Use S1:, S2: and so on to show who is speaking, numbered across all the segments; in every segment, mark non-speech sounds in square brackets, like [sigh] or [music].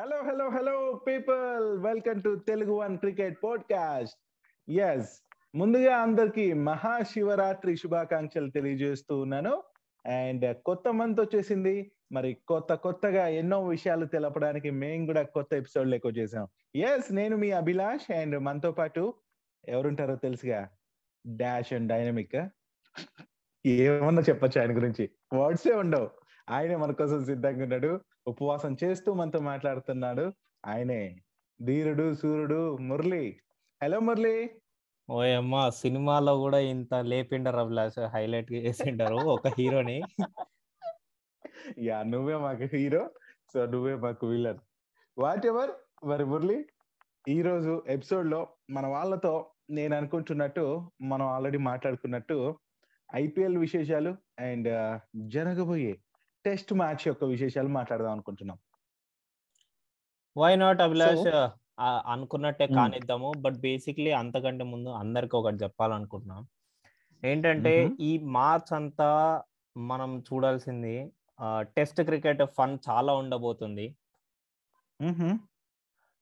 S1: Hello hello hello people welcome to Telugu one cricket podcast yes ముందుగా అందరికి మహాశివరాత్రి శుభాకాంక్షలు తెలియజేస్తూ ఉన్నాను. అండ్ కొత్త మంత్ వచ్చేసింది. మరి కొత్త కొత్తగా ఎన్నో విషయాలు తెలపడానికి మేము కూడా కొత్త ఎపిసోడ్ లెక్క చేసాం ఎస్ నేను మీ అభిలాష్ అండ్ మనతో పాటు ఎవరుంటారో తెలుసుగా? డాష్ అండ్ డైనమిక్ ఏమన్నా చెప్పొచ్చు ఆయన గురించి? వర్డ్సే ఉండవు. ఆయనే మన కోసం సిద్ధంగా ఉన్నాడు. ఉపవాసం చేస్తూ మనతో మాట్లాడుతున్నాడు ఆయనే. ధీరుడు సూర్యుడు మురళి. హలో మురళి.
S2: ఓయమ్మ సినిమాలో కూడా ఇంత లేపిండరు అభిలాష్ హైలైట్ చేసిండారు ఒక హీరోని. [laughs]
S1: యా నువ్వే మాకు హీరో సో నువ్వే మాకు విలన్. వాట్ ఎవర్ మరి మురళి? ఈ రోజు ఎపిసోడ్లో మన వాళ్ళతో నేను అనుకుంటున్నట్టు మనం ఆల్రెడీ మాట్లాడుకున్నట్టు ఐపీఎల్ విశేషాలు అండ్ జరగబోయే టెస్ట్ మ్యాచ్ యొక్క విశేషాలు మాట్లాడదాం అనుకుంటున్నాం.
S2: Why not Abhilash? అనుకున్నట్టే కానిద్దాము. బట్ బేసిక్లీ అంతకంటే ముందు అందరికి ఒకటి చెప్పాలనుకుంటున్నాం. ఏంటంటే ఈ మార్చ్ అంతా మనం చూడాల్సింది టెస్ట్ క్రికెట్ ఫన్ చాలా ఉండబోతుంది.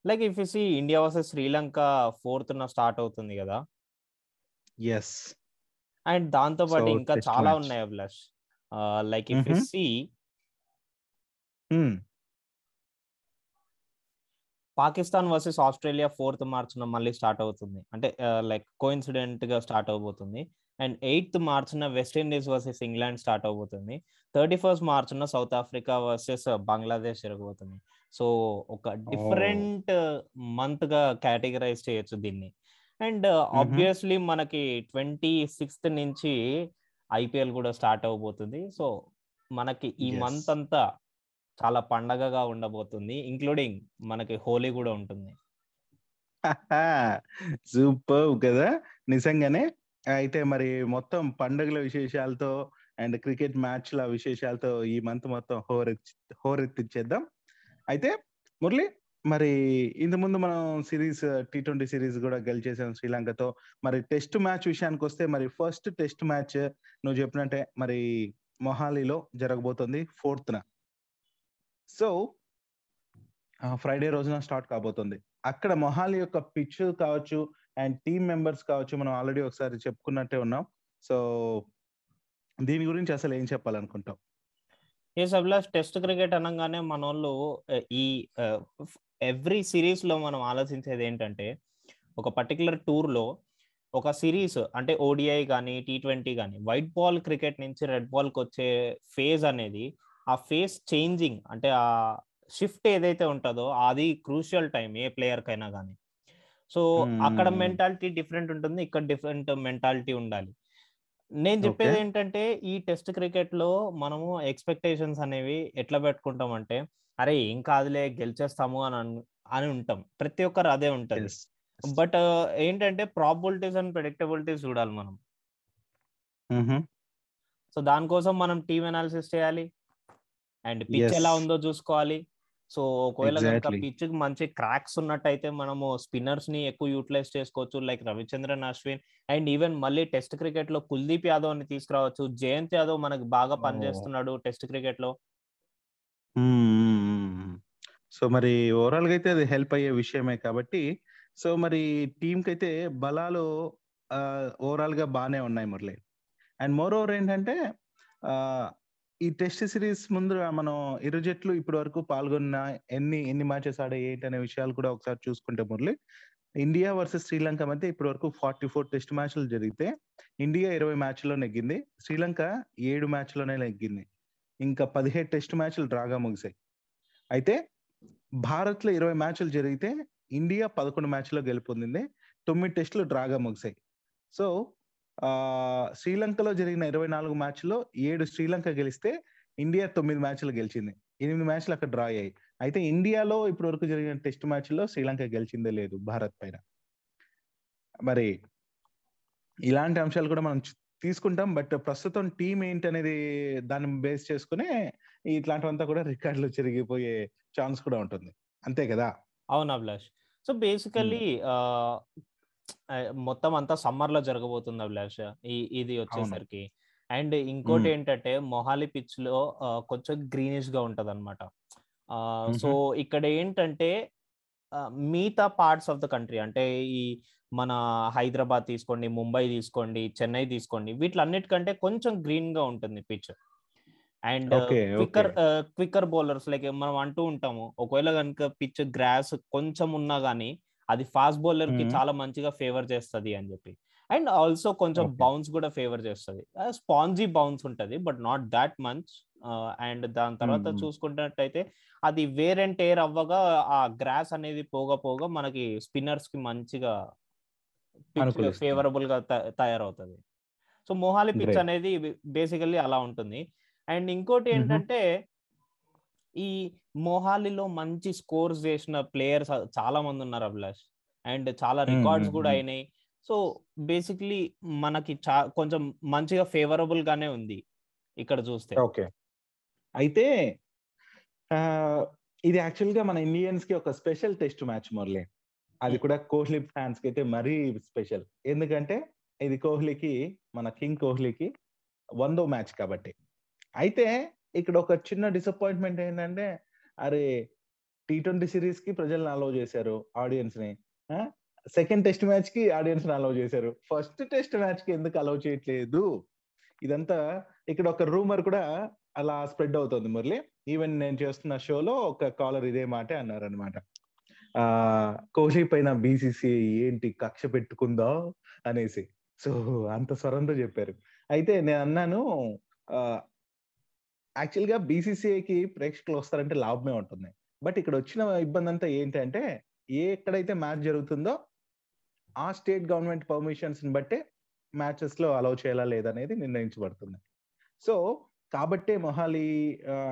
S2: Like if see India versus Sri fourth start అవుతుంది కదా.
S1: ఎస్
S2: అండ్ దాంతో పాటు ఇంకా చాలా ఉన్నాయి Abhilash. Like if see Pakistan versus Australia fourth March మళ్ళీ స్టార్ట్ అవుతుంది. అంటే లైక్ కోఇన్సిడెంట్గా స్టార్ట్ అవబోతుంది. And eighth మార్చ్న West Indies versus England start అవబోతుంది. థర్టీ ఫస్ట్ మార్చ్న సౌత్ ఆఫ్రికా వర్సెస్ బంగ్లాదేశ్ జరగబోతుంది. సో ఒక డిఫరెంట్ మంత్గా కేటగరైజ్ చేయొచ్చు దీన్ని. అండ్ ఆబ్వియస్లీ మనకి ట్వంటీ సిక్స్త్ నుంచి ఐపీఎల్ కూడా స్టార్ట్ అవబోతుంది సో మనకి ఈ మంత్ అంతా చాలా పండగగా ఉండబోతుంది ఇంక్లూడింగ్ మనకి హోలీ కూడా ఉంటుంది.
S1: సూపర్ కదా? నిజంగానే. అయితే మరి మొత్తం పండుగల విశేషాలతో అండ్ క్రికెట్ మ్యాచ్ల విశేషాలతో ఈ మంత్ మొత్తం హోరెత్తి హోరెత్తిచ్చేద్దాం. అయితే మురళి మరి ఇంత ముందు మనం సిరీస్ టీ ట్వంటీ సిరీస్ కూడా గెలిచేసాం శ్రీలంకతో. మరి టెస్ట్ మ్యాచ్ విషయానికి వస్తే మరి ఫస్ట్ టెస్ట్ మ్యాచ్ నువ్వు చెప్పినట్టే మరి మొహాలీలో జరగబోతుంది ఫోర్త్న. సో ఫ్రైడే రోజున స్టార్ట్ కాబోతుంది. అక్కడ మొహాలి యొక్క పిచ్ కావచ్చు అండ్ టీమ్ మెంబర్స్ కావచ్చు మనం ఆల్రెడీ ఒకసారి చెప్పుకున్నట్టే ఉన్నాం. సో దీని గురించి అసలు ఏం చెప్పాలనుకుంటాం
S2: ఏ అభిలాష్ టెస్ట్ క్రికెట్ అనగానే మన వాళ్ళు ఈ ఎవ్రీ సిరీస్లో మనం ఆలోచించేది ఏంటంటే ఒక పర్టికులర్ టూర్లో ఒక సిరీస్ అంటే ఓడిఐ కానీ టీ ట్వంటీ కానీ వైట్ బాల్ క్రికెట్ నుంచి రెడ్ బాల్కి వచ్చే ఫేజ్ అనేది ఆ ఫేస్ చేంజింగ్ అంటే ఆ షిఫ్ట్ ఏదైతే ఉంటుందో అది క్రూషియల్ టైం ఏ ప్లేయర్ కైనా కానీ సో అక్కడ మెంటాలిటీ డిఫరెంట్ ఉంటుంది ఇక్కడ డిఫరెంట్ మెంటాలిటీ ఉండాలి. నేను చెప్పేది ఏంటంటే ఈ టెస్ట్ క్రికెట్లో మనము ఎక్స్పెక్టేషన్స్ అనేవి ఎట్లా పెట్టుకుంటాం అంటే అరే ఏం కాదులే గెలిచేస్తాము అని అని ఉంటాం. ప్రతి ఒక్కరు అదే ఉంటుంది. బట్ ఏంటంటే ప్రాబిలిటీస్ అండ్ ప్రెడిక్టబిలిటీస్ చూడాలి మనం. సో దానికోసం మనం టీమ్ అనాలిసిస్ చేయాలి. అండ్ పిచ్ ఎలా ఉందో చూసుకోవాలి. సో ఒకవేళ కనుక పిచ్ మంచి క్రాక్స్ ఉన్నట్టయితే మనము స్పిన్నర్స్ని ఎక్కువ యూటిలైజ్ చేసుకోవచ్చు. Like Ravichandran Ashwin and even మళ్ళీ టెస్ట్ క్రికెట్లో కుల్దీప్ యాదవ్ని తీసుకురావచ్చు. జయంత్ యాదవ్ మనకి బాగా పనిచేస్తున్నాడు టెస్ట్ క్రికెట్లో
S1: సో మరి ఓవరాల్గా అయితే అది హెల్ప్ అయ్యే విషయమే కాబట్టి సో మరి టీమ్కి అయితే బలాలు ఓవరాల్గా బాగానే ఉన్నాయి మురళి. అండ్ మోర్ ఓవర్ ఏంటంటే ఈ టెస్ట్ సిరీస్ ముందు మనం ఇరు జట్లు ఇప్పటి వరకు పాల్గొన్న ఎన్ని ఎన్ని మ్యాచెస్ ఆడే ఏంటి అనే విషయాలు కూడా ఒకసారి చూసుకుంటే మురళి ఇండియా వర్సెస్ శ్రీలంక మధ్య ఇప్పటి వరకు ఫార్టీ ఫోర్ టెస్ట్ మ్యాచ్లు జరిగితే ఇండియా ఇరవై మ్యాచ్లో నెగ్గింది శ్రీలంక ఏడు మ్యాచ్లోనే నెగ్గింది ఇంకా పదిహేడు టెస్ట్ మ్యాచ్లు డ్రాగా ముగిసాయి. అయితే భారత్లో ఇరవై మ్యాచ్లు జరిగితే ఇండియా పదకొండు మ్యాచ్లో గెలుపొందింది. తొమ్మిది టెస్టులు డ్రాగా ముగిసాయి సో శ్రీలంకలో జరిగిన ఇరవై నాలుగు మ్యాచ్లో ఏడు శ్రీలంక గెలిస్తే ఇండియా తొమ్మిది మ్యాచ్లు గెలిచింది. ఎనిమిది మ్యాచ్లు అక్కడ డ్రా అయ్యాయి. అయితే ఇండియాలో ఇప్పటి వరకు జరిగిన టెస్ట్ మ్యాచ్లో శ్రీలంక గెలిచిందే లేదు భారత్ పైన. మరి ఇలాంటి అంశాలు కూడా మనం తీసుకుంటాం. బట్ ప్రస్తుతం టీం ఏంటి అనేది దాన్ని బేస్ చేసుకునే ఇట్లాంటివంతా కూడా రికార్డులు చెరిగిపోయే ఛాన్స్ కూడా ఉంటుంది. అంతే కదా?
S2: అవును అభిలాష్. సో బేసికల్లీ మొత్తం అంతా సమ్మర్లో జరగబోతుంది అభిలాష్. ఇది వచ్చేసరికి. అండ్ ఇంకోటి ఏంటంటే మొహాలి పిచ్లో కొంచెం గ్రీనిష్గా ఉంటది అనమాట సో ఇక్కడ ఏంటంటే మిగతా పార్ట్స్ ఆఫ్ ద కంట్రీ అంటే ఈ మన హైదరాబాద్ తీసుకోండి ముంబై తీసుకోండి చెన్నై తీసుకోండి వీటిలన్నిటికంటే కొంచెం గ్రీన్గా ఉంటుంది pitch and quicker. Quicker bowlers like మనం అంటూ ఉంటాము ఒకవేళ కనుక పిచ్ గ్రాస్ కొంచెం ఉన్నా గానీ అది ఫాస్ట్ బౌలర్కి
S1: Mhm.
S2: చాలా మంచిగా ఫేవర్ చేస్తది అని చెప్పి అండ్ ఆల్సో కొంచెం. బౌన్స్ కూడా ఫేవర్ చేస్తుంది స్పాంజీ బౌన్స్ ఉంటది but not that much and దాని తర్వాత. చూసుకున్నట్టయితే అది వేర్ అండ్ టేర్ అవ్వగా ఆ గ్రాస్ అనేది పోగా పోగా మనకి స్పిన్నర్స్కి మంచిగా. ఫేవరబుల్గా తయారవుతుంది సో మొహాలి పిచ్. అనేది బేసికల్లీ అలా ఉంటుంది అండ్ ఇంకోటి. ఏంటంటే ఈ మొహాలిలో మంచి స్కోర్స్ చేసిన ప్లేయర్స్ చాలా మంది ఉన్నారు అభిలాష్ అండ్ చాలా రికార్డ్స్ కూడా. అయినాయి సో బేసిక్లీ మనకి చా కొంచెం మంచిగా ఫేవరబుల్ గానే ఉంది ఇక్కడ చూస్తే
S1: ఓకే అయితే ఇది యాక్చువల్గా మన ఇండియన్స్కి ఒక స్పెషల్ టెస్ట్ మ్యాచ్ మురళి. అది కూడా కోహ్లీ ఫ్యాన్స్కి అయితే మరీ స్పెషల్. ఎందుకంటే ఇది కోహ్లీకి మన కింగ్ కోహ్లీకి వందో మ్యాచ్ కాబట్టి. అయితే ఇక్కడ ఒక చిన్న డిసప్పాయింట్మెంట్ ఏంటంటే అరే టీ ట్వంటీ సిరీస్కి ప్రజల్ని అలౌ చేశారు ఆడియన్స్ని సెకండ్ టెస్ట్ మ్యాచ్కి ఆడియన్స్ని అలౌ చేశారు. ఫస్ట్ టెస్ట్ మ్యాచ్కి ఎందుకు అలౌ చేయట్లేదు? ఇదంతా ఇక్కడ ఒక రూమర్ కూడా అలా స్ప్రెడ్ అవుతుంది మురళి. ఈవెన్ నేను చేస్తున్న షోలో ఒక కాలర్ ఇదే మాట అన్నారు అనమాట ఆ కోహ్లీ పైన బీసీసీ ఏంటి కక్ష పెట్టుకుందా అనేసి. సో అంత స్వరంతో చెప్పారు. అయితే నేను అన్నాను యాక్చువల్గా బీసీసీఐకి ప్రేక్షకులు వస్తారంటే లాభమే ఉంటుంది. బట్ ఇక్కడ వచ్చిన ఇబ్బంది అంతా ఏంటంటే ఏ ఎక్కడైతే మ్యాచ్ జరుగుతుందో ఆ స్టేట్ గవర్నమెంట్ పర్మిషన్స్ని బట్టే మ్యాచెస్లో అలౌ చేయాలా లేదనేది నిర్ణయించబడుతుంది. సో కాబట్టే మొహాలి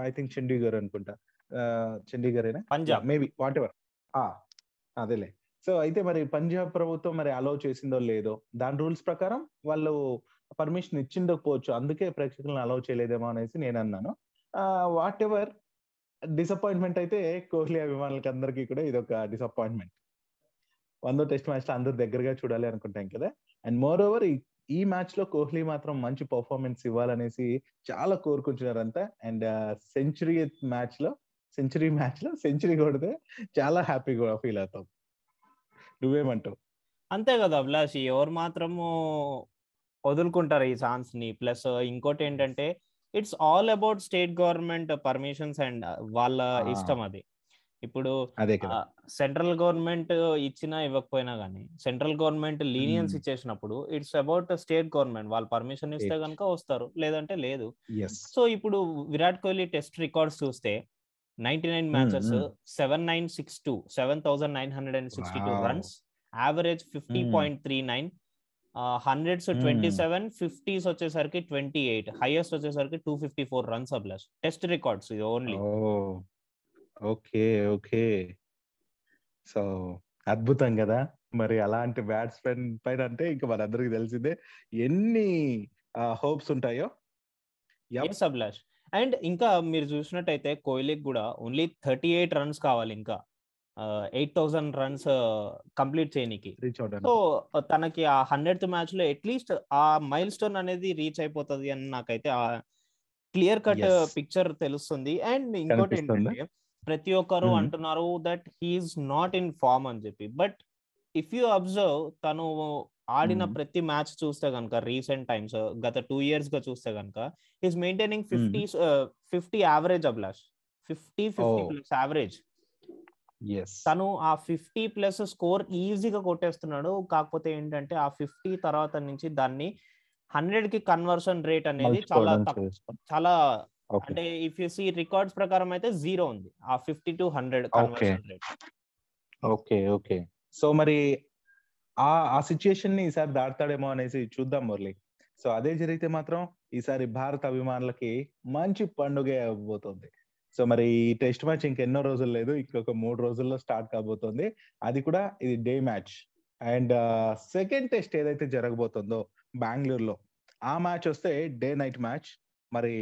S1: ఐ థింక్ చండీగఢ్ అనుకుంటా. Chandigarh
S2: Punjab.
S1: Maybe whatever అదేలే. సో అయితే మరి పంజాబ్ ప్రభుత్వం మరి అలౌ చేసిందో లేదో దాని రూల్స్ ప్రకారం వాళ్ళు పర్మిషన్ ఇచ్చిండకపోవచ్చు అందుకే ప్రేక్షకులను అలౌ చేయలేదేమో అనేసి నేను అన్నాను. వాట్ ఎవర్ డిసప్పాయింట్మెంట్ అయితే కోహ్లీ అభిమానులకి అందరికీ కూడా ఇది ఒక డిసప్పాయింట్మెంట్. వందో టెస్ట్ మ్యాచ్లో అందరు దగ్గరగా చూడాలి అనుకుంటాం కదా. అండ్ మోర్ ఓవర్ ఈ మ్యాచ్లో కోహ్లీ మాత్రం మంచి పర్ఫార్మెన్స్ ఇవ్వాలనేసి చాలా కోరుకుంటున్నారంతా అండ్ సెంచరీ మ్యాచ్లో సెంచరీ మ్యాచ్లో సెంచరీ కొడితే చాలా హ్యాపీగా ఫీల్ అవుతాం. నువ్వేమంటావు?
S2: అంతే కదా అభిలాష్ ఎవరు మాత్రము వదులుకుంటారు ఈ ఛాన్స్ని ప్లస్ ఇంకోటి ఏంటంటే it's all about state government permissions and వాళ్ళ ఇష్టం అది. ఇప్పుడు సెంట్రల్ గవర్నమెంట్ ఇచ్చినా ఇవ్వకపోయినా గానీ సెంట్రల్ గవర్నమెంట్ లీనియన్స్. ఇచ్చేసినప్పుడు ఇట్స్ అబౌట్ స్టేట్ గవర్నమెంట్. వాళ్ళు పర్మిషన్ ఇస్తే. కనుక వస్తారు లేదంటే లేదు. సో ఇప్పుడు విరాట్ కోహ్లీ టెస్ట్ రికార్డ్స్ చూస్తే ninety nine matches. Seven nine six two seven thousand nine hundred and sixty two. Runs average fifty point three nine hundreds twenty seven fifties వచ్చేసరికి twenty eight highest వచ్చేసరికి two fifty four runs అబ్లాస్. Test records ఇది only.
S1: Okay okay. So అద్భుతం కదా! మరి అలాంటి batsmen పైన అంటే ఇంకా మనందరికి తెలిసిందే ఎన్ని హోప్స్ ఉంటాయో.
S2: ఎస్ అభిలాష్ అండ్ ఇంకా మీరు చూసినట్టయితే కోహ్లీకి కూడా ఓన్లీ థర్టీ ఎయిట్ రన్స్ కావాలి ఇంకా. ఎయిట్ థౌసండ్ రన్స్ కంప్లీట్ చేయనికి.
S1: రీచ్
S2: సో తనకి ఆ హండ్రెడ్ మ్యాచ్లో అట్లీస్ట్ ఆ మైల్ స్టోన్ అనేది రీచ్ అయిపోతుంది అని నాకైతే ఆ క్లియర్ కట్. పిక్చర్ తెలుస్తుంది. అండ్ ఇంకోటి
S1: కనిపిస్తుందా?
S2: ప్రతి ఒక్కరు. అంటున్నారు that he is not in form అని చెప్పి. బట్ ఇఫ్ యూ అబ్జర్వ్ తను ఆడిన. ప్రతి మ్యాచ్ చూస్తే కనుక రీసెంట్ టైమ్స్ గత టూ ఇయర్స్గా చూస్తే కనుక is maintaining fifty fifty average Abhilash fifty fifty. Plus average తను ఆ ఫిఫ్టీ ప్లస్ స్కోర్ ఈజీగా కొట్టేస్తున్నాడు. కాకపోతే ఏంటంటే ఆ ఫిఫ్టీ తర్వాత నుంచి దాన్ని హండ్రెడ్కి కన్వర్షన్ రేట్ అనేది చాలా తక్కువ చాలా అంటే ఇఫ్ యూ సీ రికార్డ్స్ ప్రకారం అయితే జీరో ఉంది. ఆ fifty to hundred conversion rate.
S1: Okay okay. So మరి ఆ ఆ సిచ్యుయేషన్ని ఈసారి దాటుతాడేమో అనేసి చూద్దాం మురళి. సో అదే జరిగితే మాత్రం ఈసారి భారత అభిమానులకి మంచి పండుగ అవబోతుంది సో మరి ఈ టెస్ట్ మ్యాచ్ ఇంకెన్నో రోజులు లేదు. ఇంకొక మూడు రోజుల్లో స్టార్ట్ కాబోతుంది. అది కూడా ఇది day match. And second test ఏదైతే జరగబోతుందో బెంగళూరులో ఆ మ్యాచ్ వస్తే డే నైట్ మ్యాచ్. మరి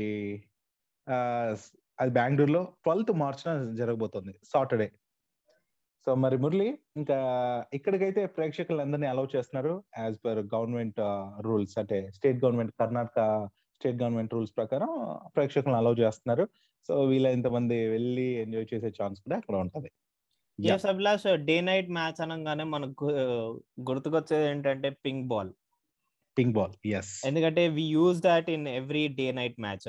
S1: అది బెంగళూరులో ట్వెల్త్ మార్చిన జరగబోతుంది సాటర్డే. సో మరి మురళి ఇంకా ఇక్కడికైతే ప్రేక్షకులందరినీ అలౌ చేస్తున్నారు యాజ్ పర్ గవర్నమెంట్ రూల్స్. అంటే state government Karnataka state government rules ప్రకారం ప్రేక్షకులను అలౌ చేస్తున్నారు. సో వీళ్ళంత మంది వెళ్ళి ఎంజాయ్ చేసే ఛాన్స్ కూడా అక్కడ ఉంటది.
S2: Yes Abhilash day night match అనగానే మనకు గుర్తుకొచ్చేది ఏంటంటే pink ball.
S1: Pink ball. Yes
S2: ఎందుకంటే we use that in every day night match.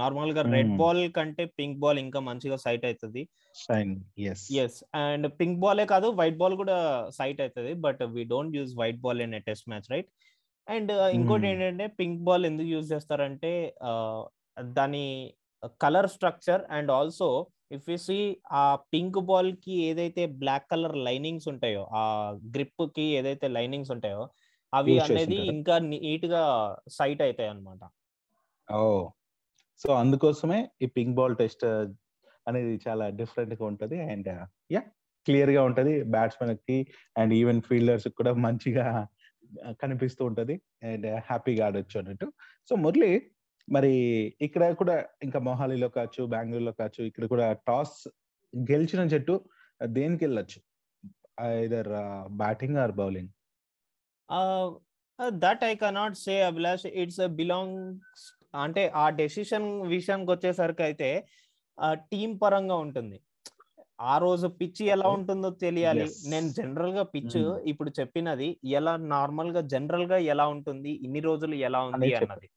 S2: నార్మల్గా రెడ్
S1: Hmm.
S2: బాల్ కంటే పింక్ బాల్ ఇంకా మంచిగా సైట్ అవుతుంది
S1: ఎస్
S2: అండ్ పింక్ బాలే కాదు వైట్ బాల్ కూడా సైట్ అవుతుంది but we don't use white ball in test match right? And ఇంకోటి
S1: Hmm.
S2: ఏంటంటే పింక్ బాల్ ఎందుకు యూజ్ చేస్తారంటే దాని colour structure and also if you see ఆ పింక్ బాల్కి ఏదైతే బ్లాక్ కలర్ లైనింగ్స్ ఉంటాయో ఆ గ్రిప్కి ఏదైతే లైనింగ్స్ ఉంటాయో అవి అనేది? ఇంకా నీట్గా సైట్ అవుతాయి అనమాట
S1: ఓ. సో అందుకోసమే ఈ పింక్ బాల్ టెస్ట్ అనేది చాలా డిఫరెంట్గా ఉంటది అండ్ యా క్లియర్గా ఉంటది బ్యాట్స్మెన్కి అండ్ ఈవెన్ ఫీల్డర్స్ కూడా మంచిగా కనిపిస్తూ ఉంటది అండ్ హ్యాపీగా ఆడొచ్చు అన్నట్టు. సో మురళి మరి ఇక్కడ కూడా ఇంకా మొహాలీలో కావచ్చు బెంగళూరులో కావచ్చు ఇక్కడ కూడా టాస్ గెలిచిన జట్టు దేనికి వెళ్ళొచ్చు? Either batting or bowling
S2: that I cannot say Abhilash it's belongs అంటే ఆ డెసిషన్ విషయానికి వచ్చేసరికి అయితే టీం పరంగా ఉంటుంది ఆ రోజు పిచ్ ఎలా. ఉంటుందో తెలియాలి. నేను జనరల్గా పిచ్
S1: Mm.
S2: ఇప్పుడు చెప్పినది ఎలా నార్మల్గా జనరల్గా ఎలా ఉంటుంది ఇన్ని రోజులు ఎలా ఉంది. అన్నది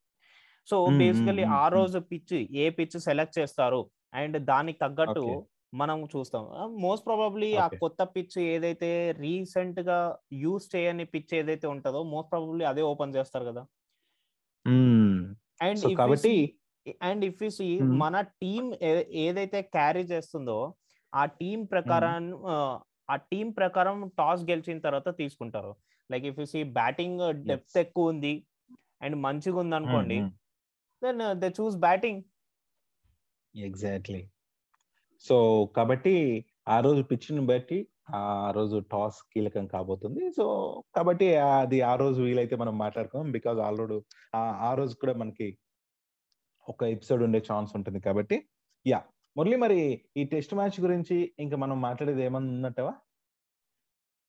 S2: సో బేసికలీ
S1: mm,
S2: ఆ
S1: mm,
S2: రోజు పిచ్ ఏ పిచ్ సెలెక్ట్ చేస్తారు అండ్ దానికి తగ్గట్టు. మనం చూస్తాం. మోస్ట్ ప్రాబబ్లీ ఆ. కొత్త పిచ్ ఏదైతే రీసెంట్గా యూస్ చేయని పిచ్ ఏదైతే ఉంటుందో మోస్ట్ ప్రాబబ్లీ అదే ఓపెన్ చేస్తారు కదా. అండ్
S1: కాబట్టి
S2: అండ్ ఇఫ్ యు సీ. మన టీం ఏదైతే క్యారీ చేస్తుందో ఆ టీం ప్రకారం ఆ, టీం ప్రకారం టాస్ గెలిచిన తర్వాత తీసుకుంటారు. Like if you see batting depth. ఎక్కువ ఉంది అండ్ మంచిగా ఉంది అనుకోండి then they choose batting.
S1: Exactly so కాబట్టి ఆ రోజు పిచ్చిని బట్టి ఆ రోజు టాస్ కీలకం కాబోతుంది. సో కాబట్టి అది ఆ రోజు వీలైతే మనం మాట్లాడుకోం బికాజ్ ఆల్రెడీ ఆ రోజు కూడా మనకి ఒక ఎపిసోడ్ ఉండే ఛాన్స్ ఉంటుంది కాబట్టి యా మురళి మరి ఈ టెస్ట్ మ్యాచ్ గురించి ఇంకా మనం మాట్లాడేది ఏమన్నా ఉన్నట్టవా?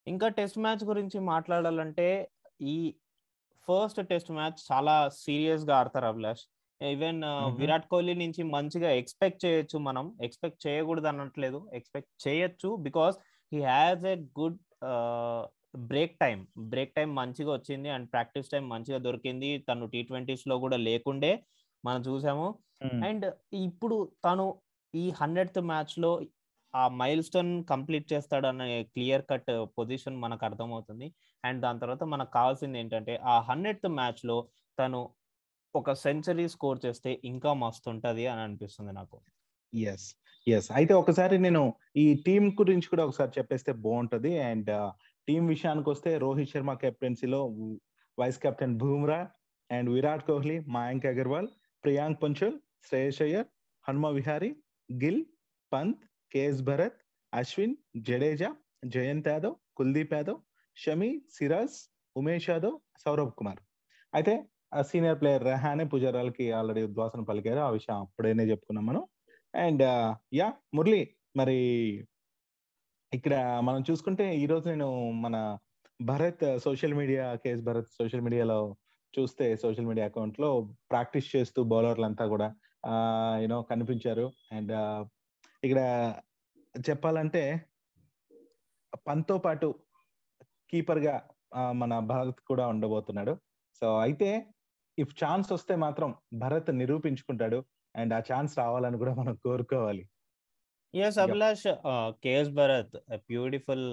S2: ఇంకా టెస్ట్ మ్యాచ్ గురించి మాట్లాడాలంటే ఈ ఫస్ట్ టెస్ట్ మ్యాచ్ చాలా సీరియస్గా ఆడతారు అభిలాష్. Even
S1: Mhm.
S2: విరాట్ కోహ్లీ నుంచి మంచిగా ఎక్స్పెక్ట్ చేయొచ్చు మనం. ఎక్స్పెక్ట్ చేయకూడదు అనట్లేదు ఎక్స్పెక్ట్ చేయొచ్చు because he has a good break time break time మంచిగా వచ్చింది అండ్ ప్రాక్టీస్ టైం మంచిగా దొరికింది. తను టీ ట్వంటీస్లో కూడా లేకుండే మనం చూసాము. అండ్ ఇప్పుడు తను ఈ హండ్రెడ్ మ్యాచ్లో ఆ మైల్ స్టోన్ కంప్లీట్ చేస్తాడన్న క్లియర్ కట్ పొజిషన్ మనకు అర్థమవుతుంది. అండ్ దాని తర్వాత మనకు కావాల్సింది ఏంటంటే ఆ హండ్రెడ్ మ్యాచ్లో తను ఒక సెంచరీ స్కోర్ చేస్తే ఇంకా మస్తు ఉంటది అని అనిపిస్తుంది నాకు.
S1: ఎస్ ఎస్ అయితే ఒకసారి నేను ఈ టీం గురించి కూడా ఒకసారి చెప్పేస్తే బాగుంటది. అండ్ టీం విషయానికి వస్తే Rohit Sharma కెప్టెన్సీలో vice captain Bumrah and Virat Kohli Mayank Agarwal Priyank Panchal Shreyas Iyer Hanuma Vihari Gill Pant K S Bharat Ashwin Jadeja Jayant Yadav Kuldeep Yadav Shami Siraj Umesh Yadav Saurabh Kumar. అయితే senior player Rahane పుజారాలకి already ఉద్వాసన పలికారు. ఆ విషయం అప్పుడేనే చెప్పుకున్నాం మనం. And yeah Murali మరి ఇక్కడ మనం చూసుకుంటే ఈ రోజు నేను మన Bharat social media K S Bharat social మీడియాలో చూస్తే సోషల్ మీడియా అకౌంట్లో ప్రాక్టీస్ చేస్తూ బౌలర్లంతా కూడా యూనో కనిపించారు. అండ్ ఇక్కడ చెప్పాలంటే పంతో పాటు కీపర్గా మన భరత్ కూడా ఉండబోతున్నాడు. సో అయితే ఇఫ్ ఛాన్స్ వస్తే మాత్రం భరత్ నిరూపించుకుంటాడు అండ్ ఆ ఛాన్స్ రావాలని కూడా మనం కోరుకోవాలి
S2: yes. Abhilash K S Bharat beautiful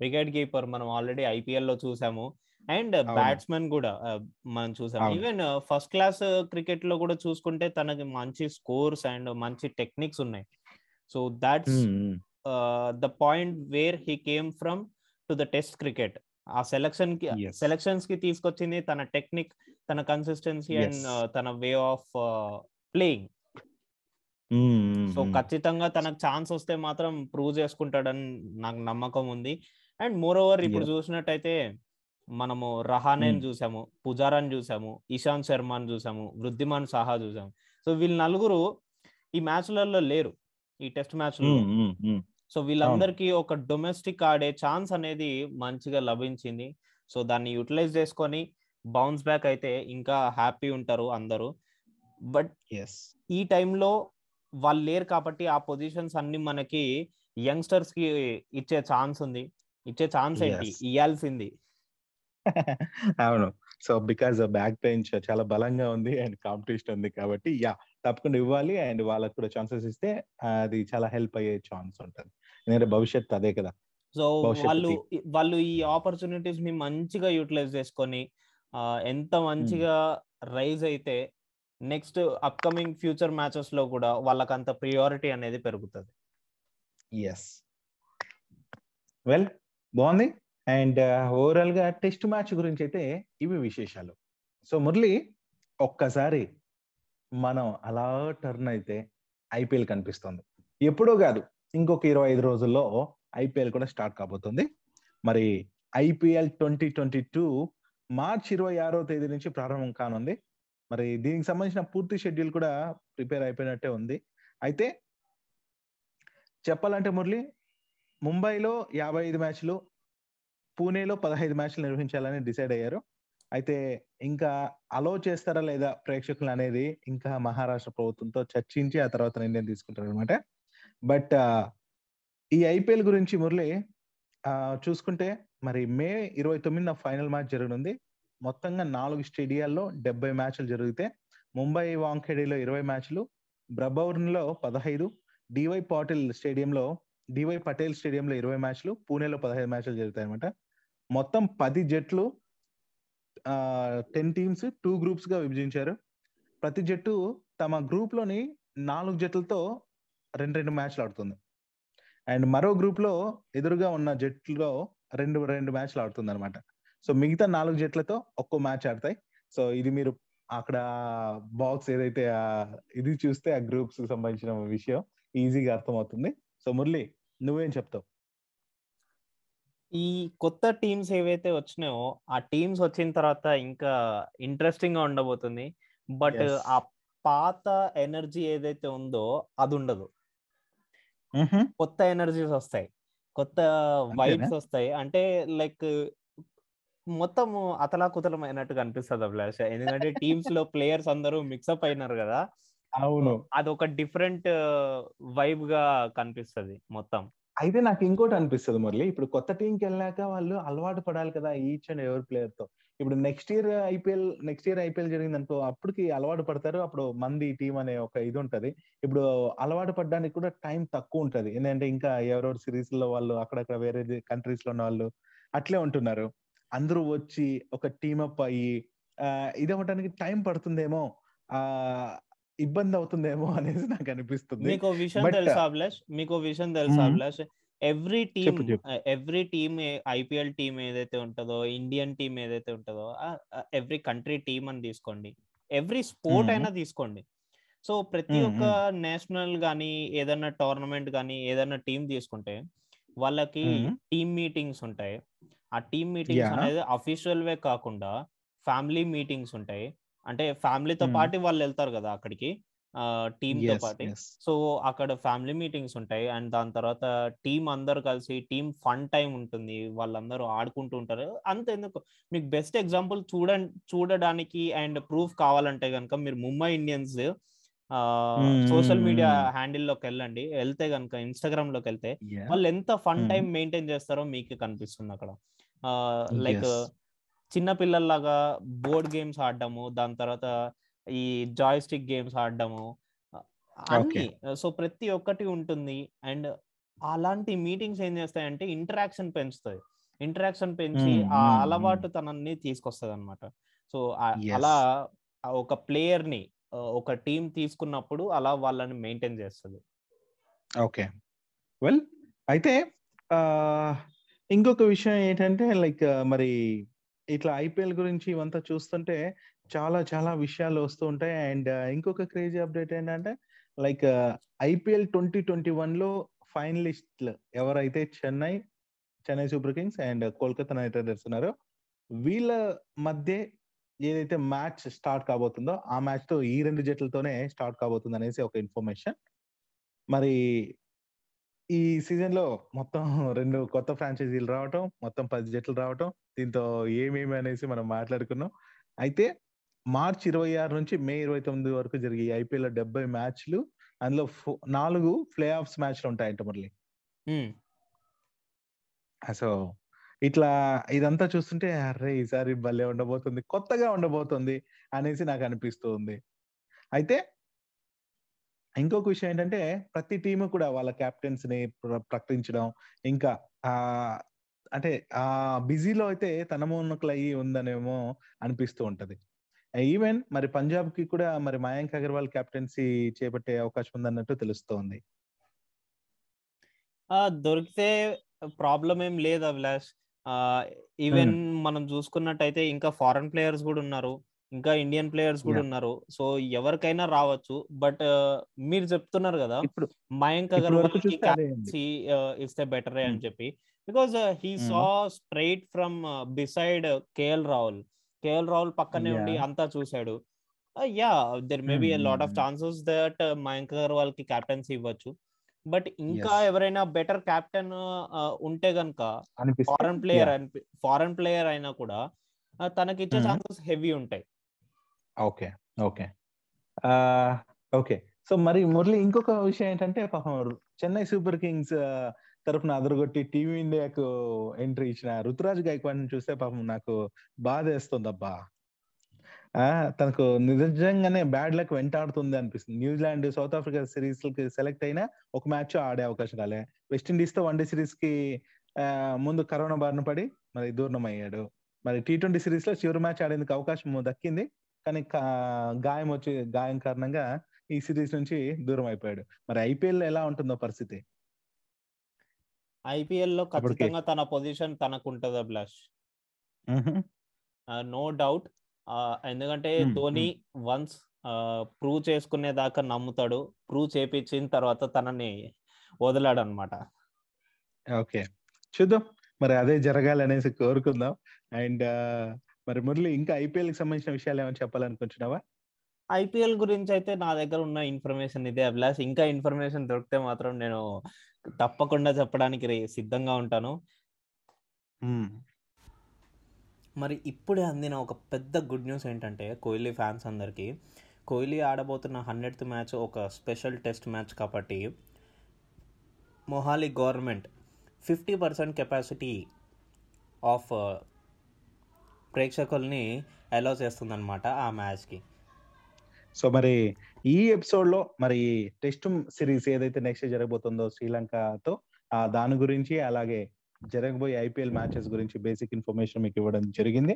S2: wicket keeper మనం ఆల్రెడీ ఐపీఎల్లో చూసాము అండ్. బ్యాట్స్మెన్ కూడా uh, మనం చూసాము
S1: అవును.
S2: ఈవెన్ ఫస్ట్ క్లాస్ క్రికెట్లో కూడా చూసుకుంటే తనకి మంచి స్కోర్స్ అండ్ మంచి టెక్నిక్స్ ఉన్నాయి so that's the point where he came from to the test cricket ఆ సెలక్షన్కి. సెలక్షన్స్కి తీసుకొచ్చింది తన టెక్నిక్ తన కన్సిస్టెన్సీ. అండ్ తన వే ఆఫ్ ప్లేయింగ్ సో ఖచ్చితంగా తనకు ఛాన్స్ వస్తే మాత్రం ప్రూవ్ చేసుకుంటాడని నాకు నమ్మకం ఉంది అండ్ మోర్ ఓవర్ ఇప్పుడు. చూసినట్టయితే మనము రహానేని. చూసాము పుజారాని చూసాము ఇషాంత్ శర్మని చూసాము వృద్ధిమాన్ సాహా చూసాము సో వీళ్ళు నలుగురు ఈ మ్యాచ్లలో లేరు ఈ టెస్ట్ మ్యాచ్లలో సో వీళ్ళందరికీ ఒక డొమెస్టిక్ ఆడే ఛాన్స్ అనేది మంచిగా లభించింది. సో దాన్ని యూటిలైజ్ చేసుకొని బౌన్స్ బ్యాక్ అయితే ఇంకా హ్యాపీ ఉంటారు అందరూ. బట్
S1: ఎస్
S2: ఈ టైంలో వాళ్ళు లేరు కాబట్టి ఆ పొజిషన్స్ అన్ని మనకి యంగ్స్టర్స్కి ఇచ్చే ఛాన్స్ ఉంది. ఇచ్చే ఛాన్స్ ఏంటి. ఇవ్వాల్సింది [laughs]
S1: అవును. సో బికాస్ బ్యాక్ బెంచ్ చాలా బలంగా ఉంది అండ్ కాంపిటీషన్ ఉంది కాబట్టి యా తప్పకుండా ఇవ్వాలి అండ్ వాళ్ళకి కూడా ఛాన్సెస్ ఇస్తే అది చాలా హెల్ప్ అయ్యే ఛాన్స్ ఉంటుంది. ఎందుకంటే భవిష్యత్తు అదే కదా.
S2: సో వాళ్ళు వాళ్ళు ఈ ఆపర్చునిటీస్ని మంచిగా యూటిలైజ్ చేసుకొని ఎంత మంచిగా రైజ్ అయితే నెక్స్ట్ అప్కమింగ్ ఫ్యూచర్ మ్యాచెస్లో కూడా వాళ్ళకి అంత ప్రియారిటీ అనేది పెరుగుతుంది.
S1: ఎస్ వెల్ బాగుంది. అండ్ ఓవరాల్గా టెస్ట్ మ్యాచ్ గురించి అయితే ఇవి విశేషాలు. సో మురళి ఒక్కసారి మనం అలా టర్న్ అయితే ఐపీఎల్ కనిపిస్తుంది. ఎప్పుడో కాదు ఇంకొక ఇరవై ఐదు రోజుల్లో ఐపీఎల్ కూడా స్టార్ట్ కాబోతుంది. మరి IPL twenty twenty two March ఇరవై ఆరో తేదీ నుంచి ప్రారంభం కానుంది. మరి దీనికి సంబంధించిన పూర్తి షెడ్యూల్ కూడా ప్రిపేర్ అయిపోయినట్టే ఉంది. అయితే చెప్పాలంటే మురళి ముంబైలో యాభై ఐదు మ్యాచ్లు పూణేలో పదహైదు మ్యాచ్లు నిర్వహించాలని డిసైడ్ అయ్యారు. అయితే ఇంకా అలో చేస్తారా లేదా ప్రేక్షకులు అనేది ఇంకా మహారాష్ట్ర ప్రభుత్వంతో చర్చించి ఆ తర్వాత నిర్ణయం తీసుకుంటారు అనమాట బట్ ఈ ఐపీఎల్ గురించి మురళి చూసుకుంటే మరి మే ఇరవై తొమ్మిదిన ఫైనల్ మ్యాచ్ జరగనుంది. మొత్తంగా నాలుగు స్టేడియాల్లో డెబ్బై మ్యాచ్లు జరిగితే ముంబై వాంఖేడేలో ఇరవై మ్యాచ్లు బ్రబౌర్న్లో పదహైదు డివై పాటిల్ స్టేడియంలో డివై పటేల్ స్టేడియంలో ఇరవై మ్యాచ్లు పూణేలో పదహైదు మ్యాచ్లు జరుగుతాయి అనమాట మొత్తం పది జట్లు టెన్ టీమ్స్ టూ గ్రూప్స్గా విభజించారు. ప్రతి జట్టు తమ గ్రూప్లోని నాలుగు జట్లతో రెండు రెండు మ్యాచ్లు ఆడుతుంది. అండ్ మరో గ్రూప్లో ఎదురుగా ఉన్న జట్లో రెండు రెండు మ్యాచ్లు ఆడుతుంది అనమాట సో మిగతా నాలుగు జట్లతో ఒక్కో మ్యాచ్ ఆడతాయి. సో ఇది మీరు అక్కడ బాక్స్ ఏదైతే ఇది చూస్తే ఆ గ్రూప్స్ సంబంధించిన విషయం ఈజీగా అర్థమవుతుంది. సో మురళి నువ్వేం చెప్తావు?
S2: ఈ కొత్త టీమ్స్ ఏవైతే వచ్చినాయో ఆ టీమ్స్ వచ్చిన తర్వాత ఇంకా ఇంట్రెస్టింగ్గా ఉండబోతుంది. బట్. ఆ పాత ఎనర్జీ ఏదైతే ఉందో అది ఉండదు. కొత్త ఎనర్జీస్ వస్తాయి. కొత్త వైబ్స్ వస్తాయి. అంటే లైక్ మొత్తం అతలాకుతలం అయినట్టు కనిపిస్తుంది అభిలాష. ఎందుకంటే టీమ్స్లో ప్లేయర్స్ అందరూ మిక్సప్ అయినారు కదా.
S1: అవును.
S2: అది ఒక డిఫరెంట్ వైబ్గా కనిపిస్తది మొత్తం.
S1: అయితే నాకు ఇంకోటి అనిపిస్తుంది మురళి. ఇప్పుడు కొత్త టీంకి వెళ్ళాక వాళ్ళు అలవాటు పడాలి కదా ఈచ్ అండ్ ఎవరి ప్లేయర్తో ఇప్పుడు next year IPL next year IPL జరిగింది అనుకో అప్పటికి అలవాటు పడతారు. అప్పుడు మంది టీం అనే ఒక ఇది ఉంటది. ఇప్పుడు అలవాటు పడడానికి కూడా టైం తక్కువ ఉంటది. ఎందుకంటే ఇంకా ఎవరెవరు సిరీస్లో వాళ్ళు అక్కడక్కడ వేరే కంట్రీస్లో ఉన్న వాళ్ళు అట్లే ఉంటున్నారు. అందరూ వచ్చి ఒక టీమప్ అప్ అయ్యి ఇది అవ్వడానికి టైం పడుతుందేమో ఇబ్బంది అవుతుందేమో అనేసి నాకు అనిపిస్తుంది
S2: మీకు విషయం తెలుసా అభిలాష్ మీకు విషయం తెలుసా. Abhilash every team. Every team IPL team ఏదైతే ఉంటుందో ఇండియన్ టీమ్ ఏదైతే ఉంటుందో ఎవ్రీ కంట్రీ టీమ్ అని తీసుకోండి ఎవ్రీ స్పోర్ట్. అయినా తీసుకోండి సో ప్రతి ఒక్క నేషనల్ గానీ ఏదైనా టోర్నమెంట్ గానీ ఏదైనా టీం తీసుకుంటే వాళ్ళకి. టీమ్ మీటింగ్స్ ఉంటాయి ఆ టీమ్ మీటింగ్స్. అనేది అఫీషియల్ వే కాకుండా ఫ్యామిలీ మీటింగ్స్ ఉంటాయి అంటే ఫ్యామిలీతో. పాటు వాళ్ళు వెళ్తారు కదా అక్కడికి
S1: టీమ్తో
S2: పాటు. సో అక్కడ ఫ్యామిలీ మీటింగ్స్ ఉంటాయి అండ్ దాని తర్వాత టీం అందరు కలిసి టీం ఫన్ టైం ఉంటుంది వాళ్ళందరూ ఆడుకుంటూ ఉంటారు అంత ఎందుకు మీకు బెస్ట్ ఎగ్జాంపుల్ చూడ చూడడానికి అండ్ ప్రూఫ్ కావాలంటే కనుక మీరు ముంబై ఇండియన్స్ సోషల్ మీడియా. హ్యాండిల్లోకి వెళ్ళండి వెళ్తే కనుక ఇన్స్టాగ్రామ్లోకి వెళ్తే. వాళ్ళు ఎంత ఫన్. టైం మెయింటైన్ చేస్తారో మీకు కనిపిస్తుంది అక్కడ లైక్. చిన్న పిల్లల్లాగా బోర్డ్ గేమ్స్ ఆడడము దాని తర్వాత ఈ జాయ్ స్టిక్ గేమ్స్ ఆడడము అన్ని. సో ప్రతి ఒక్కటి ఉంటుంది. అండ్ అలాంటి మీటింగ్స్ ఏం చేస్తాయంటే ఇంటరాక్షన్ పెంచుతాయి. ఇంటరాక్షన్ పెంచి ఆ అలవాటు తనని తీసుకొస్తుంది అనమాట సో. అలా ఒక ప్లేయర్ని ఒక టీం తీసుకున్నప్పుడు అలా వాళ్ళని మెయింటైన్ చేస్తుంది.
S1: ఓకే. వెల్ అయితే ఇంకొక విషయం ఏంటంటే లైక్ మరి ఇట్లా ఐపీఎల్ గురించి ఇవంతా చూస్తుంటే చాలా చాలా విషయాలు వస్తూ ఉంటాయి. అండ్ ఇంకొక క్రేజీ అప్డేట్ ఏంటంటే లైక్ ఐపీఎల్ ట్వంటీ ట్వంటీ వన్లో ఫైనలిస్ట్లు ఎవరైతే Chennai Chennai super kings and Kolkata knight riders ఉన్నారో వీళ్ళ మధ్య ఏదైతే మ్యాచ్ స్టార్ట్ కాబోతుందో ఆ మ్యాచ్తో ఈ రెండు జట్లతోనే స్టార్ట్ కాబోతుంది అనేసి ఒక ఇన్ఫర్మేషన్. మరి ఈ సీజన్లో మొత్తం [laughs] రెండు కొత్త ఫ్రాంచైజీలు రావటం మొత్తం పది జట్లు రావటం దీంతో ఏమేమి అనేసి మనం మాట్లాడుకున్నాం. అయితే మార్చ్ ఇరవై ఆరు నుంచి మే ఇరవై తొమ్మిది వరకు జరిగే ఐపీఎల్ డెబ్బై మ్యాచ్లు అందులో ఫో- నాలుగు ప్లే ఆఫ్స్ మ్యాచ్లు ఉంటాయంట మురళి. సో ఇట్లా ఇదంతా చూస్తుంటే అరే ఈసారి భలే ఉండబోతుంది కొత్తగా ఉండబోతుంది అనేసి నాకు అనిపిస్తుంది అయితే ఇంకొక విషయం ఏంటంటే ప్రతి టీము కూడా వాళ్ళ కెప్టెన్స్ని ప్ర- ప్రకటించడం ఇంకా ఆ అంటే ఆ బిజీలో అయితే తనమోనకులు అయ్యి ఉందనేమో అనిపిస్తూ ఉంటది. ఈవెన్ మరి పంజాబ్కి కూడా మరి మయాంక్ అగర్వాల్ కెప్టెన్సీ చేపట్టే అవకాశం ఉందన్నట్టు తెలుస్తోంది.
S2: ఆ, దొరికితే ప్రాబ్లం ఏం లేదు అభిలాష్. ఈవెన్ మనం చూసుకున్నట్టయితే ఇంకా ఫారెన్ ప్లేయర్స్ కూడా ఉన్నారు. ఇంకా ఇండియన్ ప్లేయర్స్ కూడా. ఉన్నారు సో ఎవరికైనా రావచ్చు బట్ మీరు చెప్తున్నారు కదా మయాంక్ అగర్వాల్ ఇస్తే బెటర్ అని
S1: Hmm.
S2: చెప్పి because he. Saw straight from beside KL Rahul KL Rahul పక్కనే ఉండి. అంతా చూశాడు yeah there may be lot of. Chances that Mayank అగర్వాల్కి captaincy ఇవ్వచ్చు బట్ ఇంకా. ఎవరైనా బెటర్ క్యాప్టెన్ ఉంటే గనుక ఫారెన్ ప్లేయర్. ఫారెన్ ప్లేయర్ అయినా కూడా తనకి ఇచ్చే. ఛాన్సెస్ హెవీ ఉంటాయి
S1: ఓకే ఓకే. ఓకే. సో మరి మురళి ఇంకొక విషయం ఏంటంటే పాపం చెన్నై సూపర్ కింగ్స్ తరఫున అదరగొట్టి టీవీ ఇండియాకు ఎంట్రీ ఇచ్చిన రుతురాజ్ గైక్వాడ్ని చూస్తే పాపం నాకు బాధ వేస్తుంది అబ్బా ఆ, తనకు నిజంగానే బ్యాడ్ లక్ వెంటాడుతుంది అనిపిస్తుంది. న్యూజిలాండ్ సౌత్ ఆఫ్రికా సిరీస్కి సెలెక్ట్ అయినా ఒక మ్యాచ్ ఆడే అవకాశం రాలే. వెస్టిండీస్తో వన్డే సిరీస్కి ముందు కరోనా బారిన పడి మరి దూరం అయ్యాడు. మరి టీ ట్వంటీ సిరీస్లో చివరి మ్యాచ్ ఆడేందుకు అవకాశం దక్కింది? కానీ గాయం వచ్చి గాయం కారణంగా ఈ సిరీస్ నుంచి దూరం అయిపోయాడు. మరి ఐపీఎల్ ఎలా ఉంటుందో పరిస్థితి? ఐపీఎల్లో.
S2: ఖచ్చితంగా తన పొజిషన్ తనకు ఉంటుంది అభిలాష్ నో డౌట్. ఎందుకంటే ధోని వన్స్ ప్రూవ్ చేసుకునే దాకా నమ్ముతాడు. ప్రూవ్ చేపించిన తర్వాత తనని వదిలాడు అనమాట
S1: ఓకే. చూద్దాం. మరి అదే జరగాలి అనేసి కోరుకుందాం. అండ్ మరి మురళి ఇంకా ఐపీఎల్కి సంబంధించిన విషయాలు ఏమైనా చెప్పాలనుకుంటున్నావా?
S2: ఐపీఎల్ గురించి అయితే నా దగ్గర ఉన్న ఇన్ఫర్మేషన్ ఇదే అభిలాష్. ఇంకా ఇన్ఫర్మేషన్ దొరికితే మాత్రం నేను తప్పకుండా చెప్పడానికి రే- సిద్ధంగా ఉంటాను. మరి ఇప్పుడే అందిన ఒక పెద్ద గుడ్ న్యూస్ ఏంటంటే కోహ్లీ ఫ్యాన్స్ అందరికీ కోహ్లీ ఆడబోతున్న హండ్రెడ్త్ మ్యాచ్ ఒక స్పెషల్ టెస్ట్ మ్యాచ్ కాబట్టి Mohali government fifty percent capacity of ప్రేక్షకుల్ని అలౌ చేస్తుందన్నమాట ఆ మ్యాచ్కి
S1: సో మరి ఈ ఎపిసోడ్లో మరి టెస్ట్ సిరీస్ ఏదైతే నెక్స్ట్ జరగబోతుందో శ్రీలంకతో ఆ దాని గురించి అలాగే జరగబోయే ఐపీఎల్ మ్యాచెస్ గురించి బేసిక్ ఇన్ఫర్మేషన్ మీకు ఇవ్వడం జరిగింది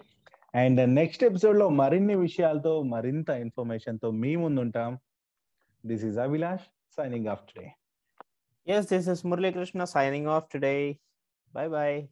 S1: అండ్ నెక్స్ట్ ఎపిసోడ్లో మరిన్ని విషయాలతో మరింత ఇన్ఫర్మేషన్తో మీ ముందు ఉంటాం this is Abhilash signing off today
S2: Yes, this is Murali Krishna signing off today. Bye bye.